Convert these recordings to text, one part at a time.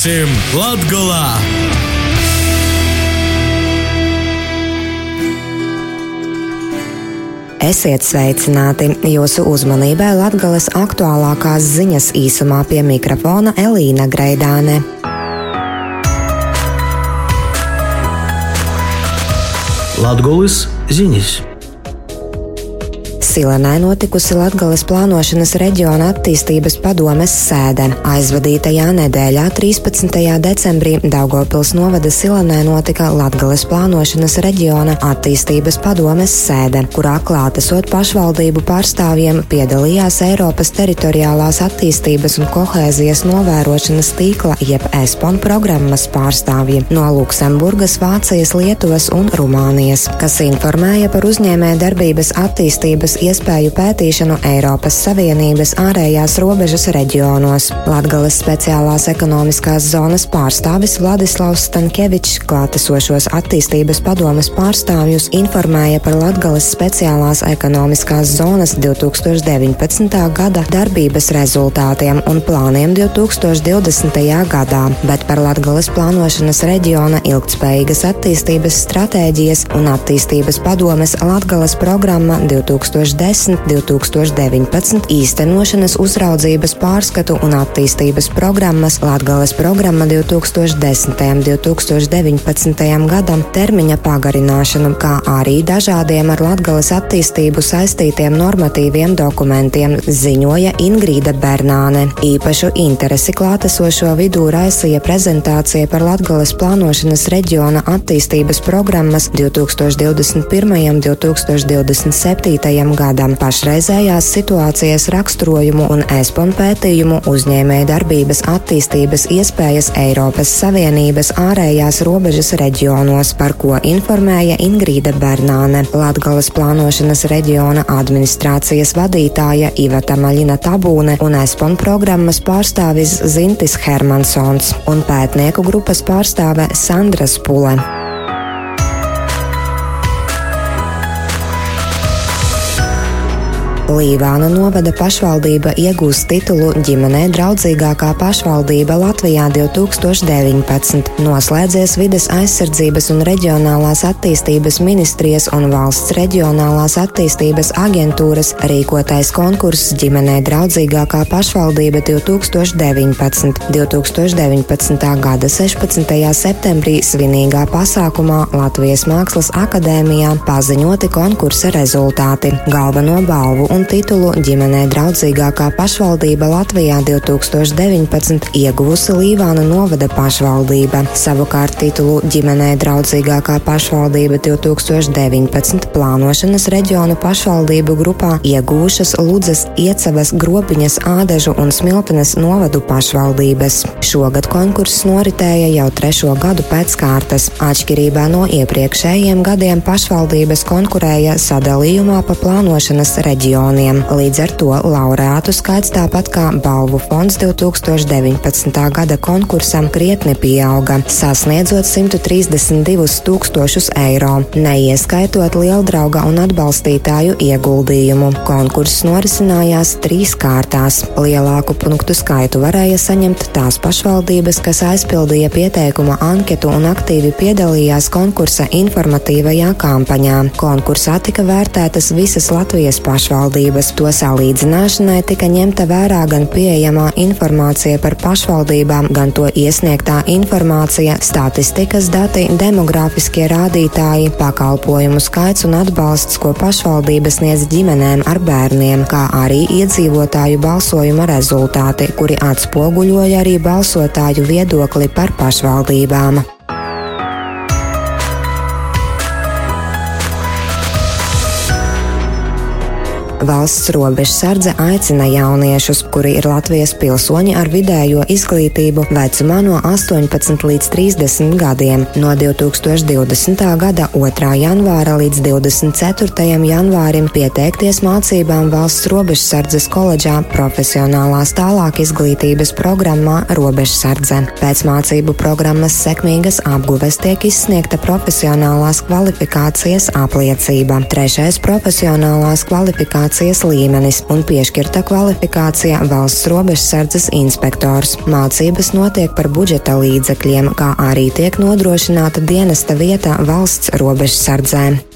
Brauksim Latgolā! Esiet sveicināti! Jūsu uzmanībai Latvijas aktuālākās ziņas īsumā pie mikrofona Elīna Greidāne. Latvijas ziņas! Silenē notikusi Latgales plānošanas reģiona attīstības padomes sēde. Aizvadītajā nedēļā, 13. decembrī, Daugopils novada Silenē notika Latgales plānošanas reģiona attīstības padomes sēde, kurā klātesot pašvaldību pārstāvjiem piedalījās Eiropas teritoriālās attīstības un kohēzijas novērošanas tīkla jeb ESPON programmas pārstāvji no Luksemburgas, Vācijas, Lietuvas un Rumānijas, kas informēja par uzņēmē darbības attīstības iespēju pētīšanu Eiropas Savienības ārējās robežas reģionos. Latgales speciālās ekonomiskās zonas pārstāvis Vladislavs Stankievičs klātesošos attīstības padomas pārstāvjus informēja par Latgales speciālās ekonomiskās zonas 2019. gada darbības rezultātiem un plāniem 2020. gadā, bet par Latgales plānošanas reģiona ilgtspējīgas attīstības stratēģijas un attīstības padomes Latgales programma 2020. 2010-2019 īstenošanas uzraudzības pārskatu un attīstības programmas Latgales programma 2010-2019 gadam termiņa pagarināšanu, kā arī dažādiem ar Latgales attīstību saistītiem normatīviem dokumentiem, ziņoja Ingrīda Bernāne. Īpašu interesi klātesošo vidū raisīja prezentācija par Latgales plānošanas reģiona attīstības programmas 2021-2027 gadam pašreizējās situācijas raksturojumu un ESPON pētījumu uzņēmēja darbības attīstības iespējas Eiropas Savienības ārējās robežas reģionos, par ko informēja Ingrīda Bernāne, Latgales plānošanas reģiona administrācijas vadītāja Iveta Maļina Tabūne un ESPON programmas pārstāvis Zintis Hermansons un pētnieku grupas pārstāve Sandra Spule. Līvāna novada pašvaldība iegūst titulu ģimenē draudzīgākā pašvaldība Latvijā 2019. Noslēdzies vides aizsardzības un reģionālās attīstības ministrijas un valsts reģionālās attīstības aģentūras rīkotais konkurss ģimenē draudzīgākā pašvaldība 2019. 2019. gada 16. septembrī svinīgā pasākumā Latvijas Mākslas akadēmijā paziņoti konkursa rezultāti. Galveno balvu un titulu ģimenē draudzīgākā pašvaldība Latvijā 2019 ieguvusi Līvāna novada pašvaldība. Savukārt titulu ģimenē draudzīgākā pašvaldība 2019 plānošanas reģionu pašvaldību grupā iegūšas Ludzas, Iecavas, Grobiņas, Ādežu un Smiltenes novadu pašvaldības. Šogad konkurss noritēja jau trešo gadu pēc kārtas. Atšķirībā no iepriekšējiem gadiem pašvaldības konkurēja sadalījumā pa plānošanas reģionu miljoniem. Līdz ar to laureātu skaits tāpat kā balvu fonds 2019. gada konkursam krietni pieauga, sasniedzot 132 tūkstošus eiro, neieskaitot lieldrauga un atbalstītāju ieguldījumu. Konkurss norisinājās trīs kārtās. Lielāku punktu skaitu varēja saņemt tās pašvaldības, kas aizpildīja pieteikuma anketu un aktīvi piedalījās konkursa informatīvajā kampaņā. Konkursā tika vērtētas visas Latvijas pašvaldības pašvaldības. To salīdzināšanai tika ņemta vērā gan pieejamā informācija par pašvaldībām, gan to iesniegtā informācija, statistikas dati, demogrāfiskie rādītāji, pakalpojumu skaits un atbalsts, ko pašvaldības sniedz ģimenēm ar bērniem, kā arī iedzīvotāju balsojuma rezultāti, kuri atspoguļoja arī balsotāju viedokli par pašvaldībām. Valsts robežsardze aicina jauniešus, kuri ir Latvijas pilsoņi ar vidējo izglītību vecumā no 18 līdz 30 gadiem, no 2020. gada 2. janvāra līdz 24. janvārim pieteikties mācībām Valsts robežsardzes koledžā profesionālās tālāk izglītības programmā Robežsardze. Pēc mācību programmas sekmīgas apguves tiek izsniegta profesionālās kvalifikācijas apliecība. Trešais profesionālās kvalifikācijas kvalifikācijas līmenis un piešķirta kvalifikācija valsts robežsardzes inspektors. Mācības notiek par budžeta līdzekļiem, kā arī tiek nodrošināta dienesta vieta valsts robežsardzē.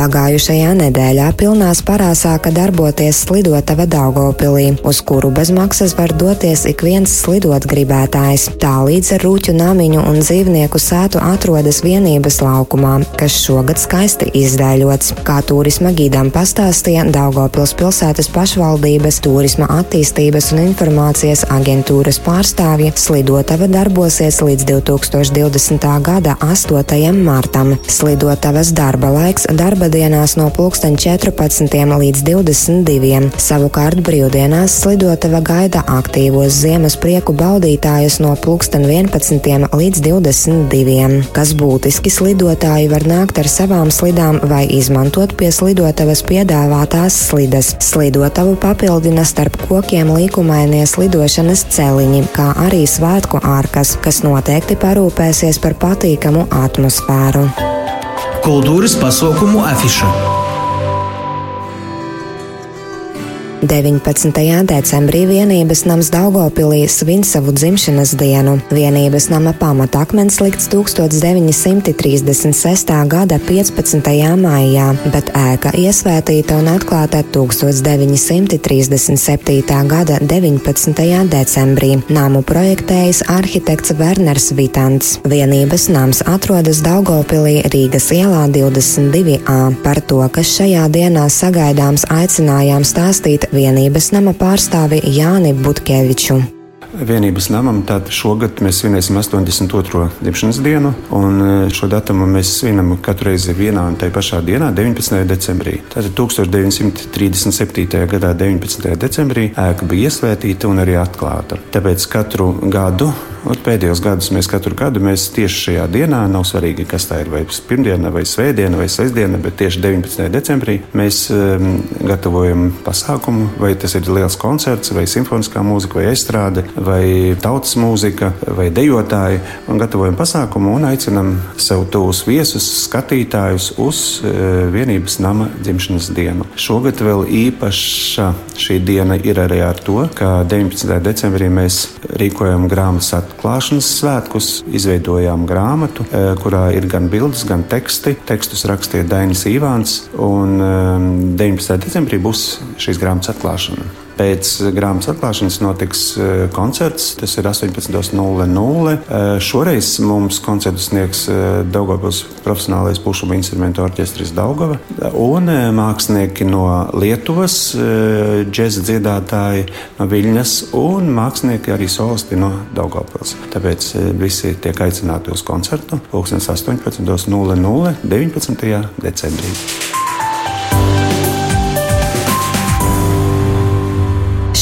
Pagājušajā nedēļā pilnā sparā sāka darboties slidotava Daugopilī, uz kuru bez maksas var doties ik viens slidot gribētājs. Tā līdz ar rūķu namiņu un dzīvnieku sētu atrodas vienības laukumā, kas šogad skaisti izdēļots. Kā turisma gīdam pastāstīja Daugopils pilsētas pašvaldības turisma attīstības un informācijas aģentūras pārstāvja, slidotava darbosies līdz 2020. gada 8. martam. Slidotavas darba laiks darba dienās no 14. līdz 22. Savukārt brīvdienās slidotava gaida aktīvos ziemas prieku baudītājus no 11. līdz 22. Kas būtiski slidotāji var nākt ar savām slidām vai izmantot pie slidotavas piedāvātās slidas. Slidotavu papildina starp kokiem līkumainie slidošanas celiņi, kā arī svētku ārkas, kas noteikti parūpēsies par patīkamu atmosfēru. Kultūras pasaukumu afiša. 19. decembrī vienības nams Daugopilī svin savu dzimšanas dienu. Vienības nama pamatakmens likts 1936. gada 15. maijā, bet ēka iesvētīta un atklāta 1937. gada 19. decembrī. Namu projektējis arhitekts Werners Vitants. Vienības nams atrodas Daugopilī Rīgas ielā 22a. Par to, kas šajā dienā sagaidāms aicinājām stāstīt vienības nama pārstāvi Jāni Butkeviču. Vienības namam šogad mēs svinēsim 82. dzimšanas dienu, un e, šo datumu mēs svinam katru reizi vienā un tajā pašā dienā, 19. decembrī. Tātad 1937. gadā, 19. decembrī, ēka bija iesvētīta un arī atklāta. Tāpēc katru gadu Pēdējos gadus mēs katru gadu mēs tieši šajā dienā, nav svarīgi, kas tā ir, vai pirmdiena, vai svētdiena, vai sestdiena, bet tieši 19. decembrī mēs um, gatavojam pasākumu, vai tas ir liels koncerts, vai simfoniskā mūzika, vai estrāde, vai tautas mūzika, vai dejotāji, un gatavojam pasākumu un aicinam sev tuvus viesus, skatītājus uz uh, vienības nama dzimšanas dienu. Šogad vēl īpaša šī diena ir arī ar to, ka 19. decembrī mēs rīkojam grāmatas atklāšanas svētkus izveidojām grāmatu, eh, kurā ir gan bildes, gan teksti. Tekstus rakstīja Dainis Ivāns, un 19. Ehm, decembrī būs šīs grāmatas atklāšana. Pēc grāmatas atklāšanas notiks e, koncerts. Tas ir 18.00. E, šoreiz mums koncertu sniegs Daugavas profesionālais pušuma instrumentu orķestris Daugava un mākslinieki no Lietuvas, džēza dziedātāji no Viļņas un mākslinieki arī solisti no Daugavpils. Tāpēc visi tiek aicināti uz koncertu 18.00 19. decembrī.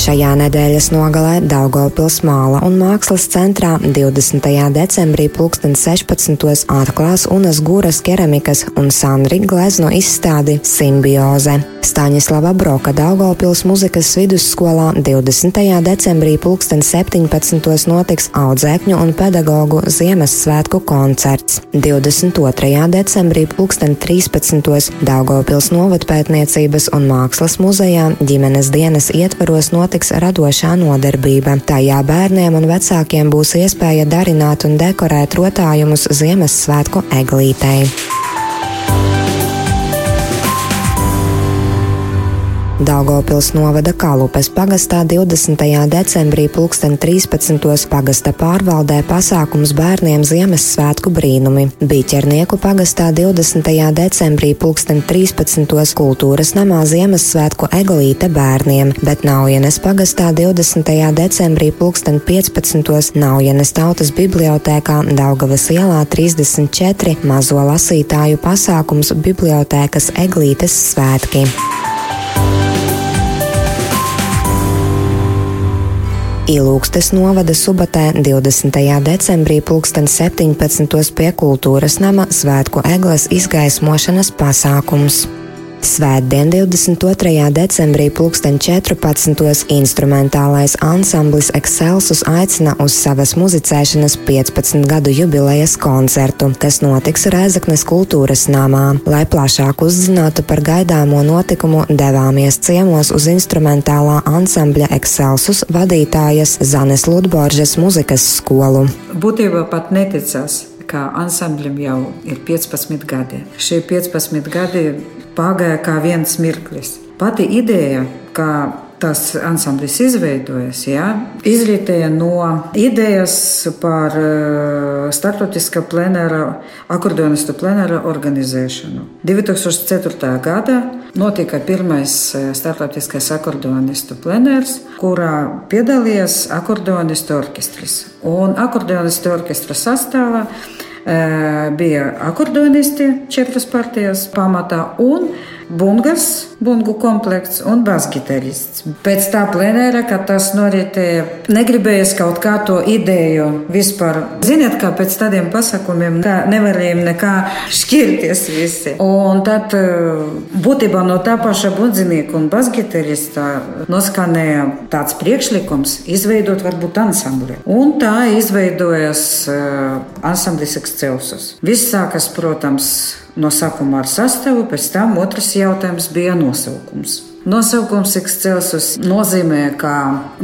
Šajā nedēļas nogalē Daugopils māla un mākslas centrā 20. decembrī 2016. atklās Unas Gūras keramikas un Sandri glezno izstādi Simbioze. Staņislava Broka Daugopils muzikas vidusskolā 20. decembrī 2017. notiks audzēkņu un pedagoģu Ziemassvētku koncerts. 22. decembrī 2013. Daugopils novatpētniecības un mākslas muzejā ģimenes dienas ietvaros notiks notiks radošā nodarbība. Tajā bērniem un vecākiem būs iespēja darināt un dekorēt rotājumus Ziemassvētku eglītei. Daugopils novada Kalupes pagastā 20. decembrī 2013. pagasta pārvaldē pasākums bērniem Ziemassvētku brīnumi. Bīķernieku pagastā 20. decembrī 2013. kultūras namā Ziemassvētku eglīte bērniem, bet Naujienes pagastā 20. decembrī 2015. Naujienes tautas bibliotēkā Daugavas ielā 34 mazo lasītāju pasākums bibliotēkas eglītes svētki. Ilūgstes novada Subatē 20. decembrī 2017. pie kultūras nama svētku egles izgaismošanas pasākums. Svētdien, 22. decembrī, 2014. instrumentālais ansamblis Excelsus aicina uz savas muzicēšanas 15 gadu jubilejas koncertu, kas notiks Rēzaknes kultūras namā. Lai plašāk uzzinātu par gaidāmo notikumu, devāmies ciemos uz instrumentālā ansambļa Excelsus vadītājas Zanes Ludboržas muzikas skolu. Būtībā pat neticās ka ansamblim jau ir 15 gadi. Šie 15 gadi pagāja kā viens mirklis. Pati ideja, ka tas ansamblis izveidojas, ja, izrietēja no idejas par uh, starptautiskā plenāra, akordeonistu plenāra organizēšanu. 2004. gadā notika pirmais uh, starptautiskais akordeonistu plenārs, kurā piedalījās akordeonistu orķestris. Un akordeonistu orķestra sastāvā bija akordeonisti četras partijas pamatā un bungas, bungu komplekts un basgitarists. Pēc tā plenēra, kad tas noritēja, negribējies kaut kā to ideju vispār. Ziniet, kā pēc tādiem pasākumiem nevarējām nekā šķirties visi. Un tad būtībā no tā paša bundzinieka un basgitarista noskanēja tāds priekšlikums izveidot varbūt ansambli. Un tā izveidojas ansamblis Excelsus. Viss sākas, protams, no sākuma ar sastāvu, pēc tam otrs jautājums bija nosaukums. Nosaukums Excelsus nozīmē, ka,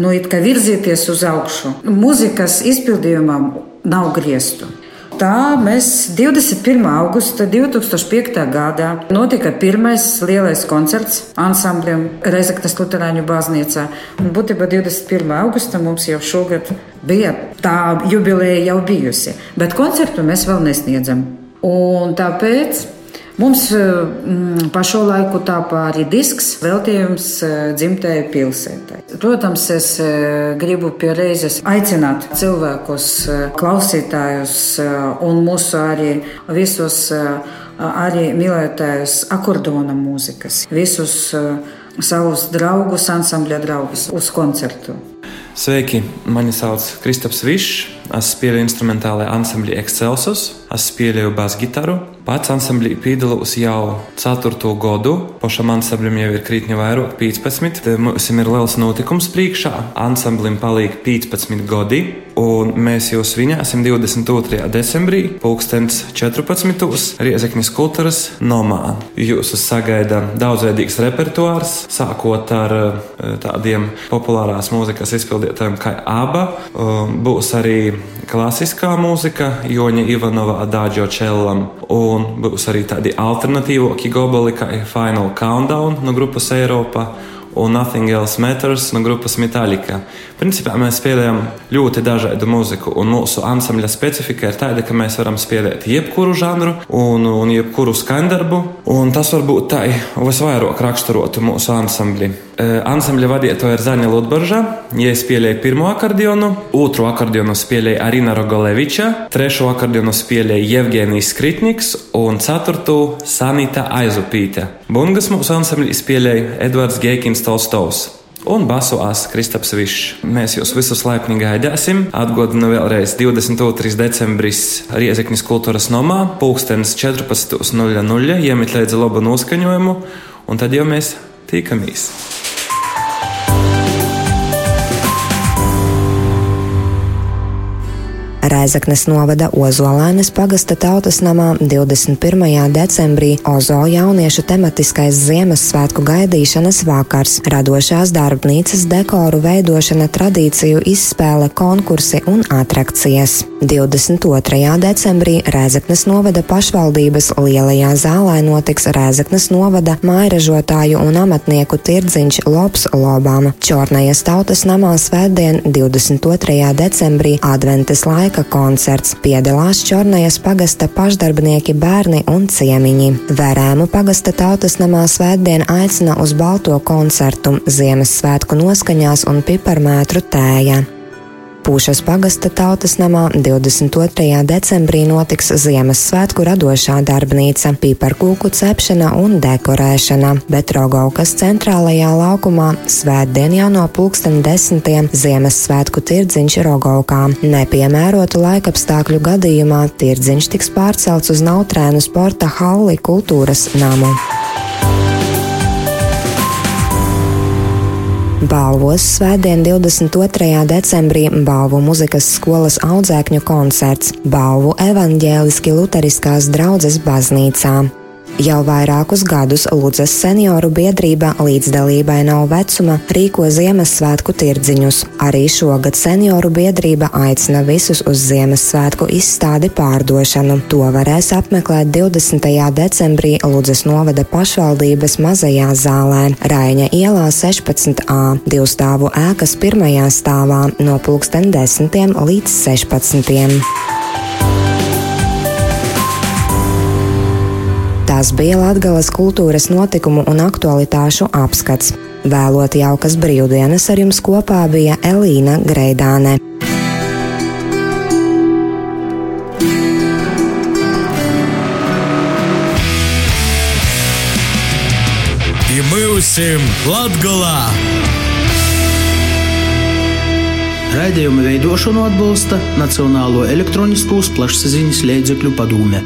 nu, ka virzīties uz augšu. Mūzikas izpildījumam nav griestu. Tā mēs 21. augusta 2005. gadā notika pirmais lielais koncerts ansamblim Reizeknas Lutāņu baznīcā. Un būtībā 21. augusta mums jau šogad bija tā jubileja jau bijusi, bet koncertu mēs vēl nesniedzam. Un tāpēc mums mm, pa šo laiku tāpa arī disks veltījums eh, dzimtajai pilsētai. Protams, es eh, gribu pie reizes aicināt cilvēkus, klausītājus un mūsu arī visus arī mīlētājus akordona mūzikas, visus savus draugus, ansambļa draugus uz koncertu. Sveiki, mani sauc Kristaps Višs. Es spēlēju instrumentālajā ansamblī Excelsus, es spēlēju basu gitāru. Pats ansamblī piedalos jau 4. gadu. Pašam ansamblim jau ir krītņa vairāk, 15. Mums ir liels notikums priekšā. Ansamblim paliek 15 gadi, un mēs jau svinēsim 22. decembrī, 2014. Riezeknis kultūras nomā. Jūs sagaida daudzveidīgs repertuārs, sākot ar eh, tādiem populārās mūzikas izpildītājiem kā ABBA. Būs arī klasiskā mūzika, Joņa Ivanova, Dāģo Čellam, un būs arī tādi alternatīvāki gobali kā Final Countdown no grupas Eiropa un Nothing Else Matters no grupas Metallica. Principā mēs spēlējam ļoti dažādu mūziku, un mūsu ansambļa specifika ir tāda, ka mēs varam spēlēt jebkuru žanru un, un jebkuru skaņdarbu, un tas varbūt tā visvairāk raksturotu mūsu ansambli. E, ansambļa vadītāja ir Zaņa Lutbarža. Viņa spēlēja pirmo akordionu, otru akordionu spēlēja Arina Rogoleviča, trešo akordionu spēlēja Jevgenijs Skritniks un ceturto Sanita Aizupīte. Bungas mūsu ansamblī spēlēja Edvards Geikins Tolstovs un basu asa Kristaps Višs. Mēs jūs visus laipni gaidāsim. Atgādinu vēlreiz 22. decembris Riezeknis kultūras nomā, pulkstenis 14.00, iemet līdzi labu noskaņojumu, un tad jau mēs tikamies! Rēzaknes novada Ozolainas pagasta tautas namā 21. decembrī Ozo jauniešu tematiskais Ziemassvētku gaidīšanas vakars, radošās darbnīcas dekoru veidošana, tradīciju izspēle, konkursi un atrakcijas. 22. decembrī Rēzaknes novada pašvaldības lielajā zālē notiks Rēzaknes novada mairažotāju un amatnieku tirdziņš Lops Lobām. Čornajas tautas namā svētdien 22. decembrī adventes laika koncerts. Piedalās Čornajas pagasta pašdarbnieki, bērni un ciemiņi. Vērēmu pagasta tautas namā svētdien aicina uz balto koncertu Ziemassvētku noskaņās un piparmētru tēja. Pūšas pagasta tautas namā 22. decembrī notiks Ziemassvētku radošā darbnīca, pīparkūku cepšana un dekorēšana, bet Rogaukas centrālajā laukumā svētdien jau no pulksten desmitiem Ziemassvētku tirdziņš Rogaukā. Nepiemērotu laikapstākļu gadījumā tirdziņš tiks pārcelts uz Nautrēnu sporta halli kultūras namu. Balvos svētdien 22. decembrī Balvu muzikas skolas audzēkņu koncerts Balvu evaņģēliski luteriskās draudzes baznīcā. Jau vairākus gadus Lūdzes senioru biedrība līdzdalībai nav vecuma rīko Ziemassvētku tirdziņus. Arī šogad senioru biedrība aicina visus uz Ziemassvētku izstādi pārdošanu. To varēs apmeklēt 20. decembrī Lūdzes novada pašvaldības mazajā zālē Raiņa ielā 16a, divu stāvu ēkas pirmajā stāvā no pulksten 10 līdz 16. Tas bija Latvijas kultūras notikumu un aktualitāšu apskats. Vēlot jaukas brīvdienas ar jums kopā bija Elīna Greidāne. И мы усим Latgolā! Raidījuma veidošanu atbalsta Nacionālo elektroniskos plašsaziņas līdzekļu padome.